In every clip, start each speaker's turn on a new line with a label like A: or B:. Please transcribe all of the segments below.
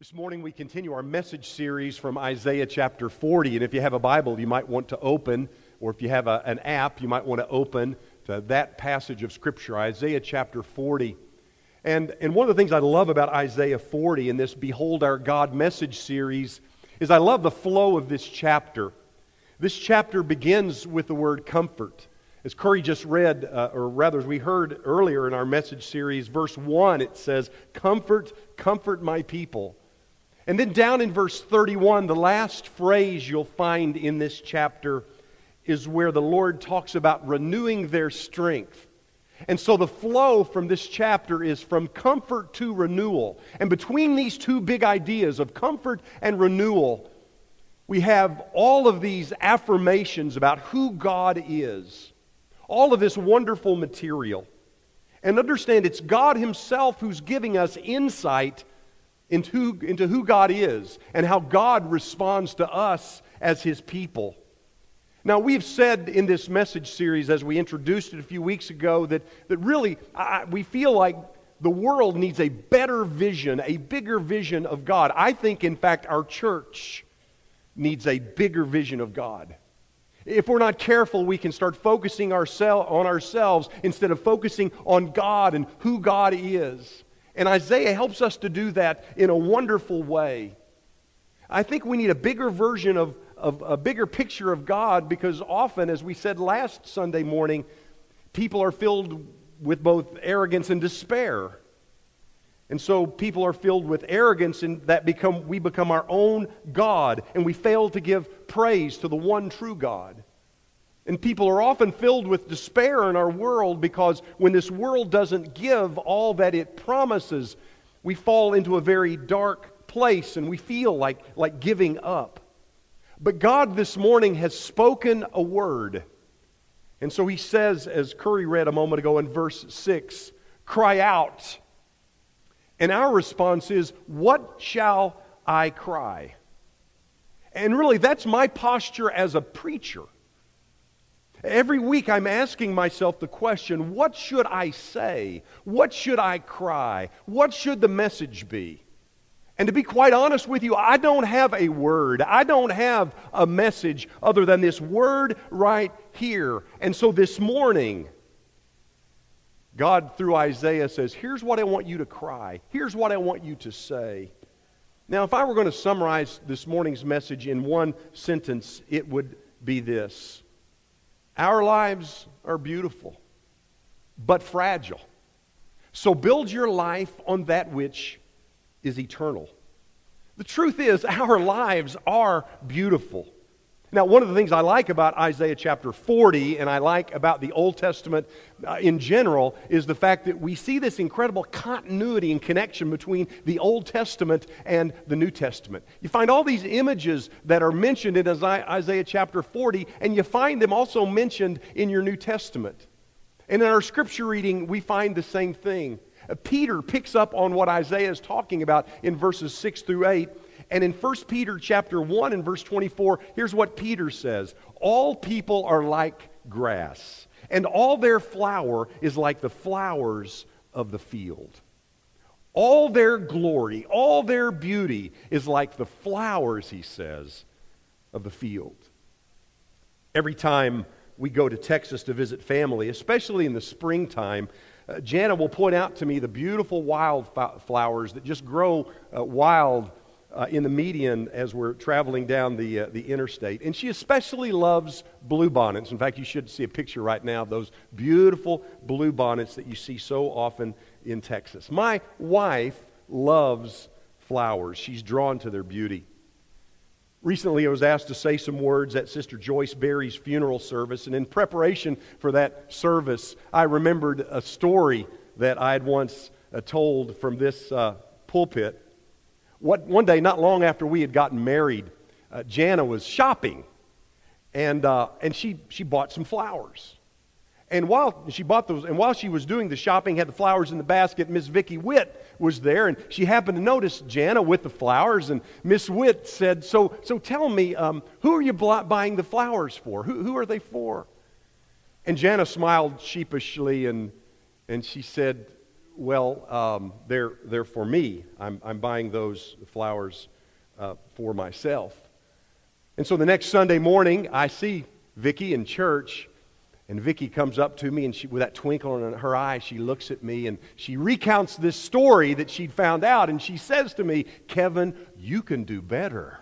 A: This morning we continue our message series from Isaiah chapter 40. And if you have a Bible, you might want to open, or if you have a, an app, you might want to open to that passage of Scripture, Isaiah chapter 40. And, and one of the things I love about Isaiah 40 in this Behold Our God message series is I love the flow of this chapter. This chapter begins with the word comfort. As Curry just read, uh, or rather, as we heard earlier in our message series, verse 1, it says, Comfort, comfort my people. And then down in verse 31, the last phrase you'll find in this chapter is where the Lord talks about renewing their strength. And so the flow from this chapter is from comfort to renewal. And between these two big ideas of comfort and renewal, we have all of these affirmations about who God is, all of this wonderful material. And understand it's God Himself who's giving us insight into, into who God is and how God responds to us as His people. Now, we've said in this message series, as we introduced it a few weeks ago, that, that really I, we feel like the world needs a better vision, a bigger vision of God. I think, in fact, our church needs a bigger vision of God. If we're not careful, we can start focusing oursel- on ourselves instead of focusing on God and who God is. And Isaiah helps us to do that in a wonderful way. I think we need a bigger version of, of a bigger picture of God because often, as we said last Sunday morning, people are filled with both arrogance and despair. And so people are filled with arrogance and that become we become our own God and we fail to give praise to the one true God. And people are often filled with despair in our world because when this world doesn't give all that it promises, we fall into a very dark place and we feel like, like giving up. But God this morning has spoken a word. And so he says, as Curry read a moment ago in verse 6, cry out. And our response is, What shall I cry? And really, that's my posture as a preacher. Every week I'm asking myself the question what should I say? What should I cry? What should the message be? And to be quite honest with you, I don't have a word. I don't have a message other than this word right here. And so this morning, God, through Isaiah, says, Here's what I want you to cry. Here's what I want you to say. Now, if I were going to summarize this morning's message in one sentence, it would be this our lives are beautiful, but fragile. So build your life on that which is eternal. The truth is, our lives are beautiful. Now, one of the things I like about Isaiah chapter 40 and I like about the Old Testament uh, in general is the fact that we see this incredible continuity and connection between the Old Testament and the New Testament. You find all these images that are mentioned in Isaiah chapter 40, and you find them also mentioned in your New Testament. And in our scripture reading, we find the same thing. Uh, Peter picks up on what Isaiah is talking about in verses 6 through 8 and in 1 Peter chapter 1 and verse 24, here's what Peter says. All people are like grass, and all their flower is like the flowers of the field. All their glory, all their beauty is like the flowers, he says, of the field. Every time we go to Texas to visit family, especially in the springtime, uh, Jana will point out to me the beautiful wildflowers that just grow uh, wild uh, in the median as we're traveling down the, uh, the interstate. And she especially loves bluebonnets. In fact, you should see a picture right now of those beautiful bluebonnets that you see so often in Texas. My wife loves flowers, she's drawn to their beauty. Recently, I was asked to say some words at Sister Joyce Berry's funeral service, and in preparation for that service, I remembered a story that I had once uh, told from this uh, pulpit what, one day, not long after we had gotten married, uh, Jana was shopping, and, uh, and she, she bought some flowers. And while she bought those, and while she was doing the shopping, had the flowers in the basket, Miss Vicky Witt was there, and she happened to notice Jana with the flowers, and Miss Witt said, "So, so tell me, um, who are you buying the flowers for? Who, who are they for?" And Jana smiled sheepishly, and and she said, well, um, they're, they're for me. I'm, I'm buying those flowers uh, for myself. And so the next Sunday morning, I see Vicki in church, and Vicki comes up to me, and she, with that twinkle in her eye, she looks at me and she recounts this story that she'd found out, and she says to me, Kevin, you can do better.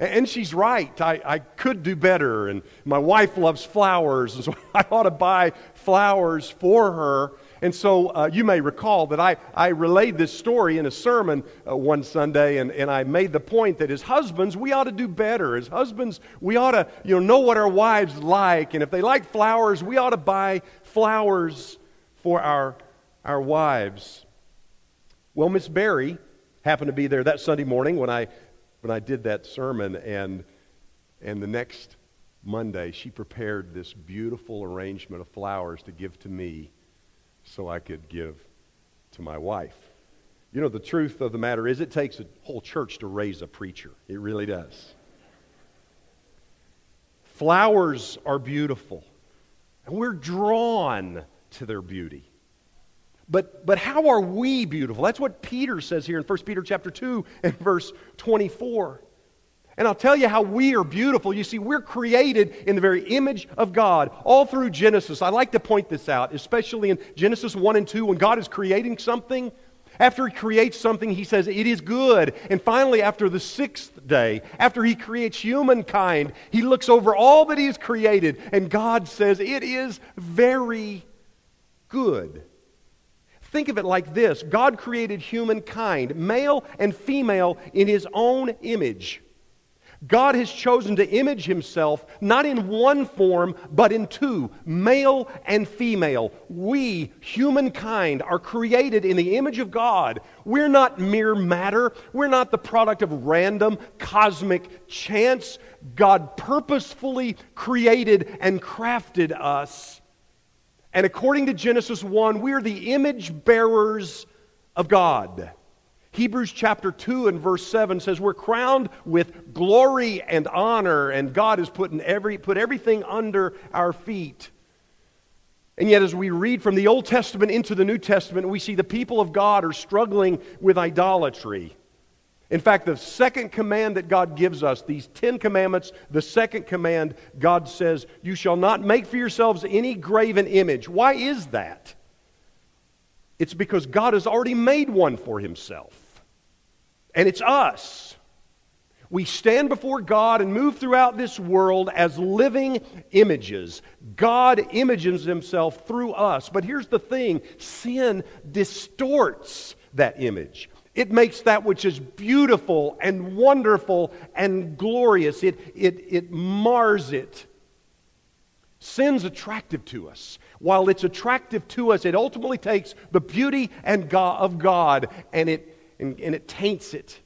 A: And she's right. I, I could do better. And my wife loves flowers, and so I ought to buy flowers for her. And so uh, you may recall that I, I relayed this story in a sermon uh, one Sunday, and, and I made the point that as husbands, we ought to do better. As husbands, we ought to you know, know what our wives like. And if they like flowers, we ought to buy flowers for our, our wives. Well, Miss Barry happened to be there that Sunday morning when I when I did that sermon, and, and the next Monday, she prepared this beautiful arrangement of flowers to give to me so I could give to my wife. You know, the truth of the matter is, it takes a whole church to raise a preacher. It really does. Flowers are beautiful, and we're drawn to their beauty. But, but how are we beautiful? That's what Peter says here in 1 Peter chapter 2 and verse 24. And I'll tell you how we are beautiful. You see, we're created in the very image of God all through Genesis. I like to point this out, especially in Genesis 1 and 2, when God is creating something. After he creates something, he says, It is good. And finally, after the sixth day, after he creates humankind, he looks over all that he has created, and God says, It is very good. Think of it like this God created humankind, male and female, in his own image. God has chosen to image himself not in one form, but in two male and female. We, humankind, are created in the image of God. We're not mere matter, we're not the product of random cosmic chance. God purposefully created and crafted us and according to Genesis 1, we are the image bearers of God. Hebrews chapter 2 and verse 7 says we're crowned with glory and honor, and God has put, every, put everything under our feet. And yet, as we read from the Old Testament into the New Testament, we see the people of God are struggling with idolatry. In fact, the second command that God gives us, these Ten Commandments, the second command, God says, You shall not make for yourselves any graven image. Why is that? It's because God has already made one for himself. And it's us. We stand before God and move throughout this world as living images. God images himself through us. But here's the thing sin distorts that image. It makes that which is beautiful and wonderful and glorious, it, it, it mars it. Sin's attractive to us. While it's attractive to us, it ultimately takes the beauty and God, of God and it, and, and it taints it.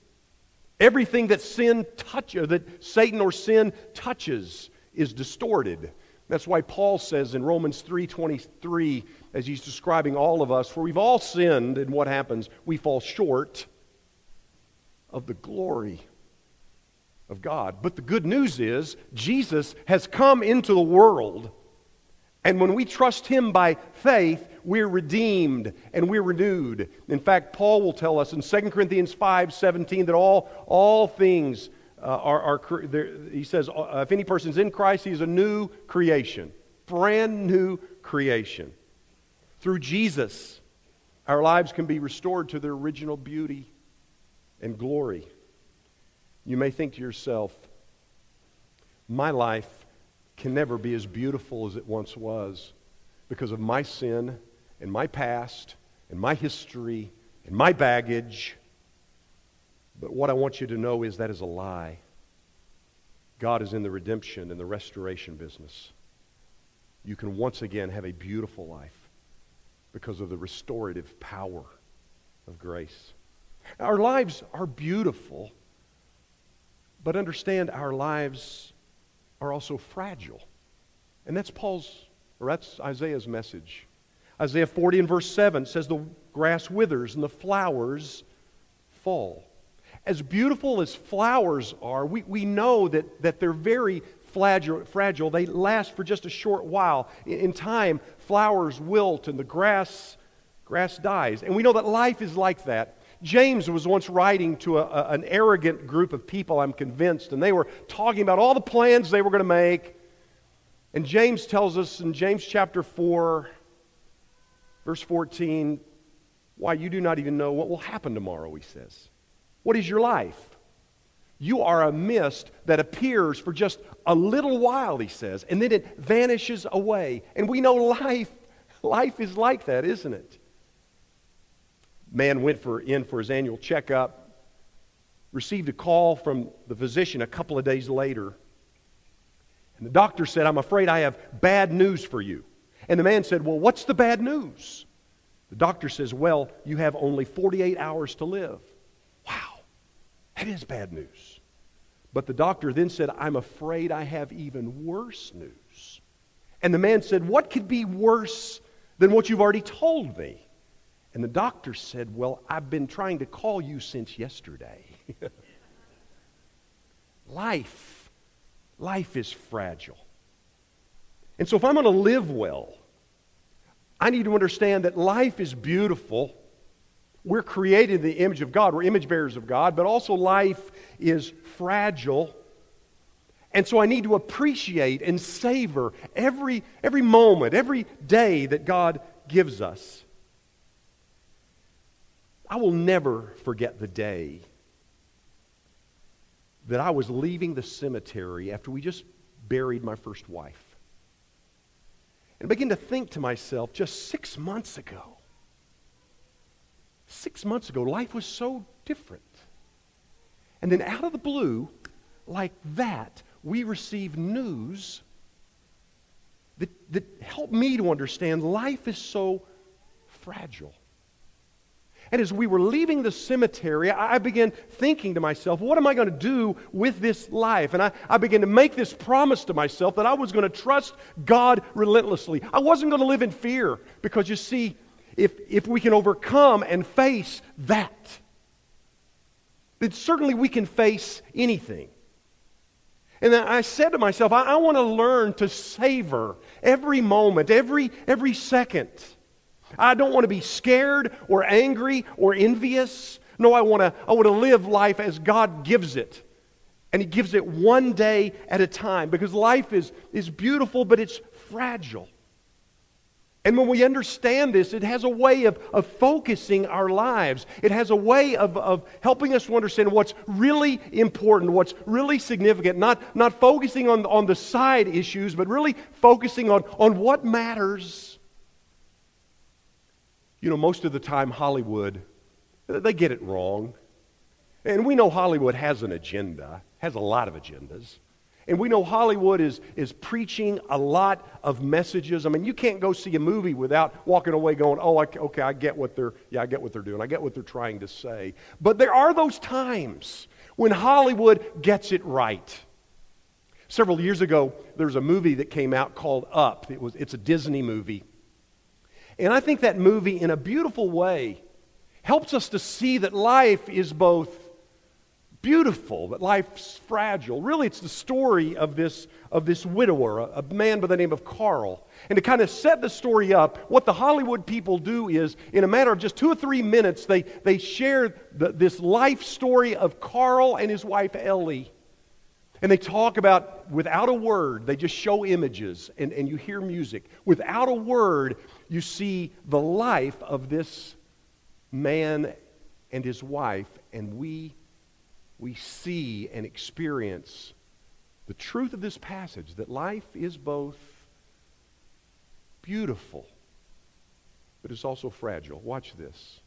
A: Everything that sin touches, that Satan or sin touches, is distorted. That's why Paul says in Romans 3:23 as he's describing all of us, for we've all sinned and what happens? We fall short of the glory of God. But the good news is Jesus has come into the world and when we trust him by faith, we're redeemed and we're renewed. In fact, Paul will tell us in 2 Corinthians 5 17 that all, all things uh, are, are he says, uh, if any person's in Christ, he is a new creation, brand new creation. Through Jesus, our lives can be restored to their original beauty and glory. You may think to yourself, my life can never be as beautiful as it once was because of my sin and my past and my history and my baggage. But what I want you to know is that is a lie. God is in the redemption and the restoration business. You can once again have a beautiful life because of the restorative power of grace. Our lives are beautiful, but understand our lives are also fragile. And that's Paul's, or that's Isaiah's message. Isaiah 40 and verse 7 says, The grass withers and the flowers fall. As beautiful as flowers are, we, we know that, that they're very fragile. They last for just a short while. In, in time, flowers wilt and the grass, grass dies. And we know that life is like that. James was once writing to a, a, an arrogant group of people, I'm convinced, and they were talking about all the plans they were going to make. And James tells us in James chapter 4, verse 14, why you do not even know what will happen tomorrow, he says. What is your life? You are a mist that appears for just a little while, he says, and then it vanishes away. And we know life, life is like that, isn't it? Man went for, in for his annual checkup, received a call from the physician a couple of days later. And the doctor said, I'm afraid I have bad news for you. And the man said, Well, what's the bad news? The doctor says, Well, you have only 48 hours to live. That is bad news. But the doctor then said, I'm afraid I have even worse news. And the man said, What could be worse than what you've already told me? And the doctor said, Well, I've been trying to call you since yesterday. life, life is fragile. And so if I'm going to live well, I need to understand that life is beautiful. We're created in the image of God. We're image bearers of God, but also life is fragile. And so I need to appreciate and savor every, every moment, every day that God gives us. I will never forget the day that I was leaving the cemetery after we just buried my first wife. And I began to think to myself, just six months ago, six months ago, life was so different. And then out of the blue, like that, we receive news that, that helped me to understand life is so fragile. And as we were leaving the cemetery, I began thinking to myself, what am I going to do with this life? And I, I began to make this promise to myself that I was going to trust God relentlessly. I wasn't going to live in fear because you see, if, if we can overcome and face that, then certainly we can face anything. And I said to myself, I, I want to learn to savor every moment, every, every second. I don't want to be scared or angry or envious. No, I want to, I want to live life as God gives it. And He gives it one day at a time because life is, is beautiful, but it's fragile. And when we understand this, it has a way of, of focusing our lives. It has a way of, of helping us to understand what's really important, what's really significant, not, not focusing on, on the side issues, but really focusing on, on what matters you know, most of the time, Hollywood, they get it wrong. And we know Hollywood has an agenda, has a lot of agendas. And we know Hollywood is, is preaching a lot of messages. I mean, you can't go see a movie without walking away going, oh, I, okay, I get what they're, yeah, I get what they're doing. I get what they're trying to say. But there are those times when Hollywood gets it right. Several years ago, there was a movie that came out called Up. It was, it's a Disney movie. And I think that movie, in a beautiful way, helps us to see that life is both beautiful, that life's fragile. Really, it's the story of this, of this widower, a, a man by the name of Carl. And to kind of set the story up, what the Hollywood people do is, in a matter of just two or three minutes, they, they share the, this life story of Carl and his wife Ellie. And they talk about, without a word, they just show images and, and you hear music. Without a word, you see the life of this man and his wife, and we, we see and experience the truth of this passage that life is both beautiful, but it's also fragile. Watch this.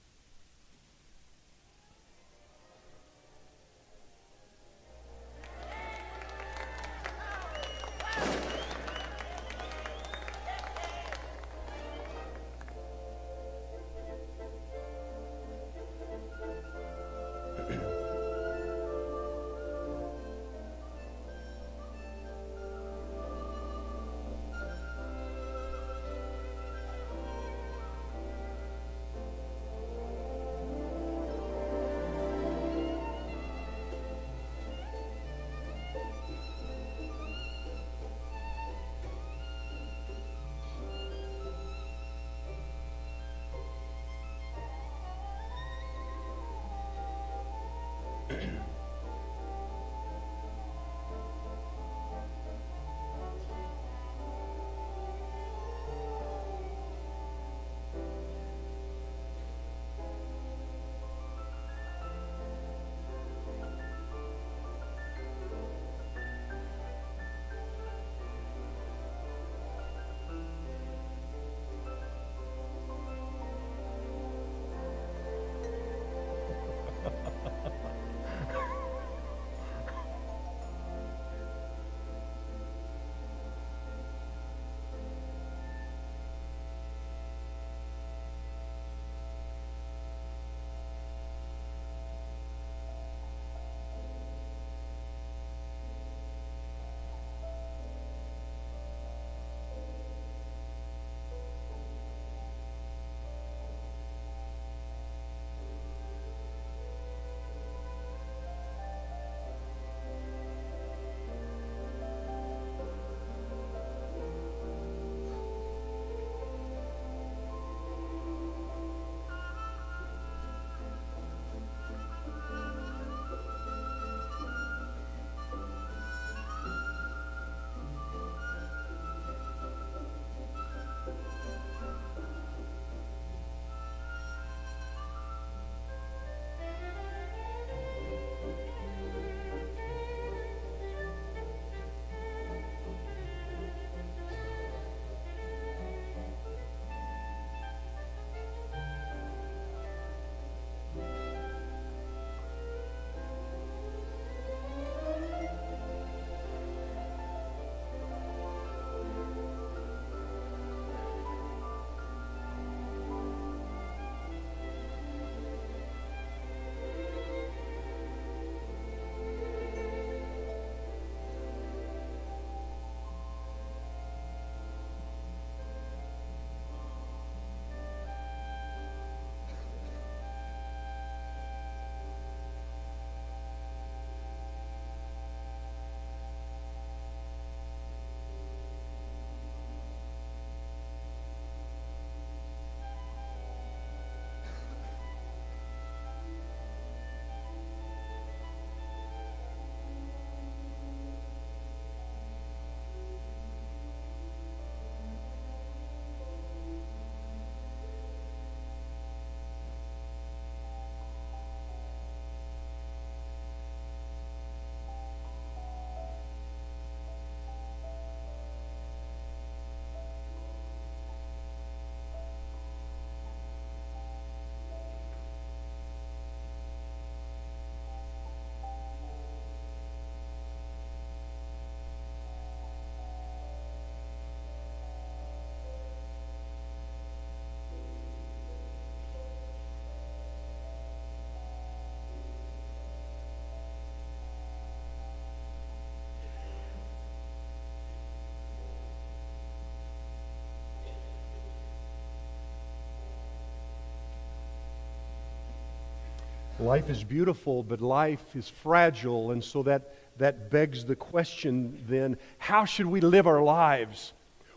A: Life is beautiful, but life is fragile, and so that, that begs the question then how should we live our lives?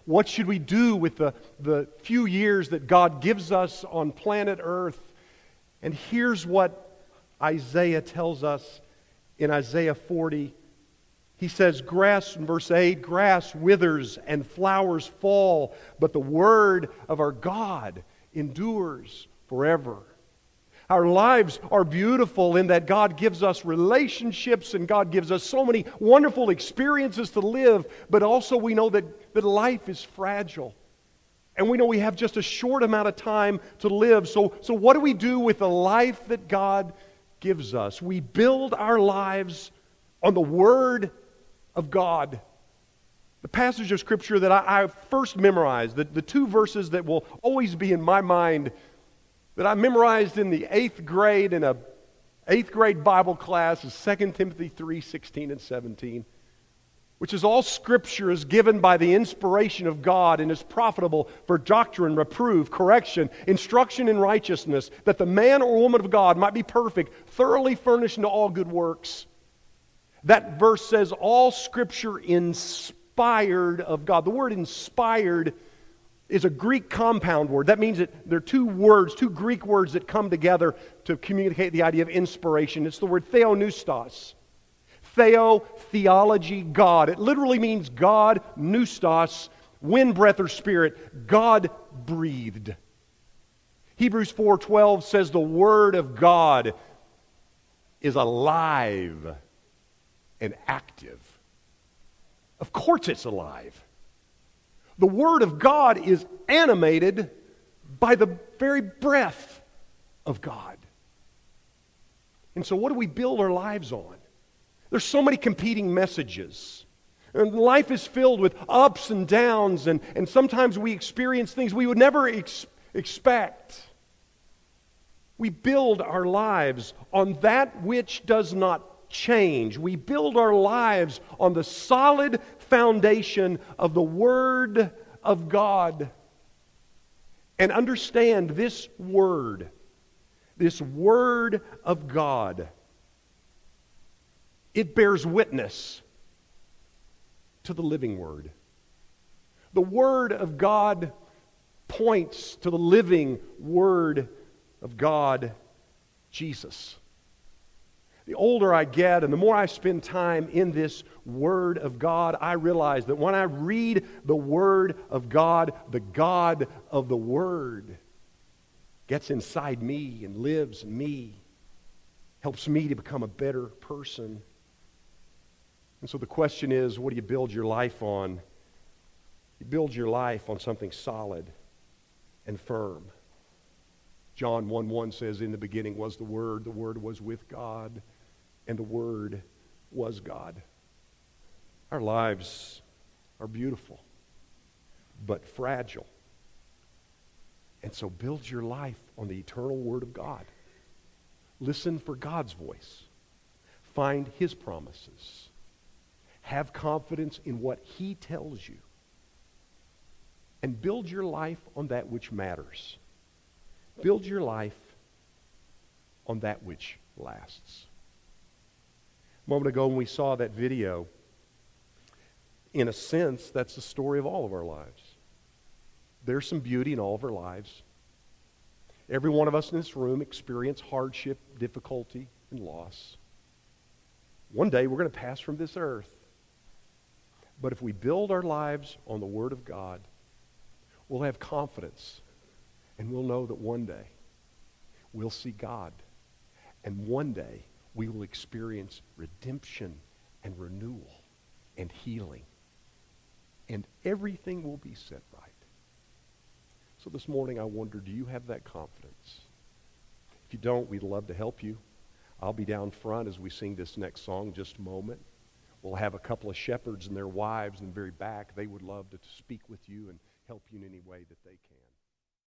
A: What should we do with the, the few years that God gives us on planet Earth? And here's what Isaiah tells us in Isaiah 40. He says, Grass, in verse 8, grass withers and flowers fall, but the word of our God endures forever. Our lives are beautiful in that God gives us relationships and God gives us so many wonderful experiences to live, but also we know that, that life is fragile. And we know we have just a short amount of time to live. So, so what do we do with the life that God gives us? We build our lives on the Word of God. The passage of Scripture that I, I first memorized, the, the two verses that will always be in my mind that I memorized in the eighth grade in a eighth grade Bible class is 2 Timothy 3 16 and 17, which is all scripture is given by the inspiration of God and is profitable for doctrine, reproof, correction, instruction in righteousness, that the man or woman of God might be perfect, thoroughly furnished into all good works. That verse says all scripture inspired of God. The word inspired is a Greek compound word. That means that there are two words, two Greek words that come together to communicate the idea of inspiration. It's the word theopneustos. Theo, theology, God. It literally means God, pneustos, wind, breath, or spirit. God breathed. Hebrews 4:12 says the word of God is alive and active. Of course it's alive. The Word of God is animated by the very breath of God. And so, what do we build our lives on? There's so many competing messages. And life is filled with ups and downs, and, and sometimes we experience things we would never ex- expect. We build our lives on that which does not change. We build our lives on the solid foundation of the Word of God. And understand this Word, this Word of God, it bears witness to the living Word. The Word of God points to the living Word of God, Jesus. The older I get and the more I spend time in this Word of God, I realize that when I read the Word of God, the God of the Word gets inside me and lives in me, helps me to become a better person. And so the question is what do you build your life on? You build your life on something solid and firm. John 1 1 says, In the beginning was the Word, the Word was with God and the Word was God. Our lives are beautiful, but fragile. And so build your life on the eternal Word of God. Listen for God's voice. Find His promises. Have confidence in what He tells you. And build your life on that which matters. Build your life on that which lasts. A moment ago when we saw that video, in a sense, that's the story of all of our lives. There's some beauty in all of our lives. Every one of us in this room experience hardship, difficulty, and loss. One day we're going to pass from this earth. But if we build our lives on the Word of God, we'll have confidence and we'll know that one day we'll see God. And one day we will experience redemption and renewal and healing. And everything will be set right. So this morning I wonder, do you have that confidence? If you don't, we'd love to help you. I'll be down front as we sing this next song just a moment. We'll have a couple of shepherds and their wives in the very back. They would love to speak with you and help you in any way that they can.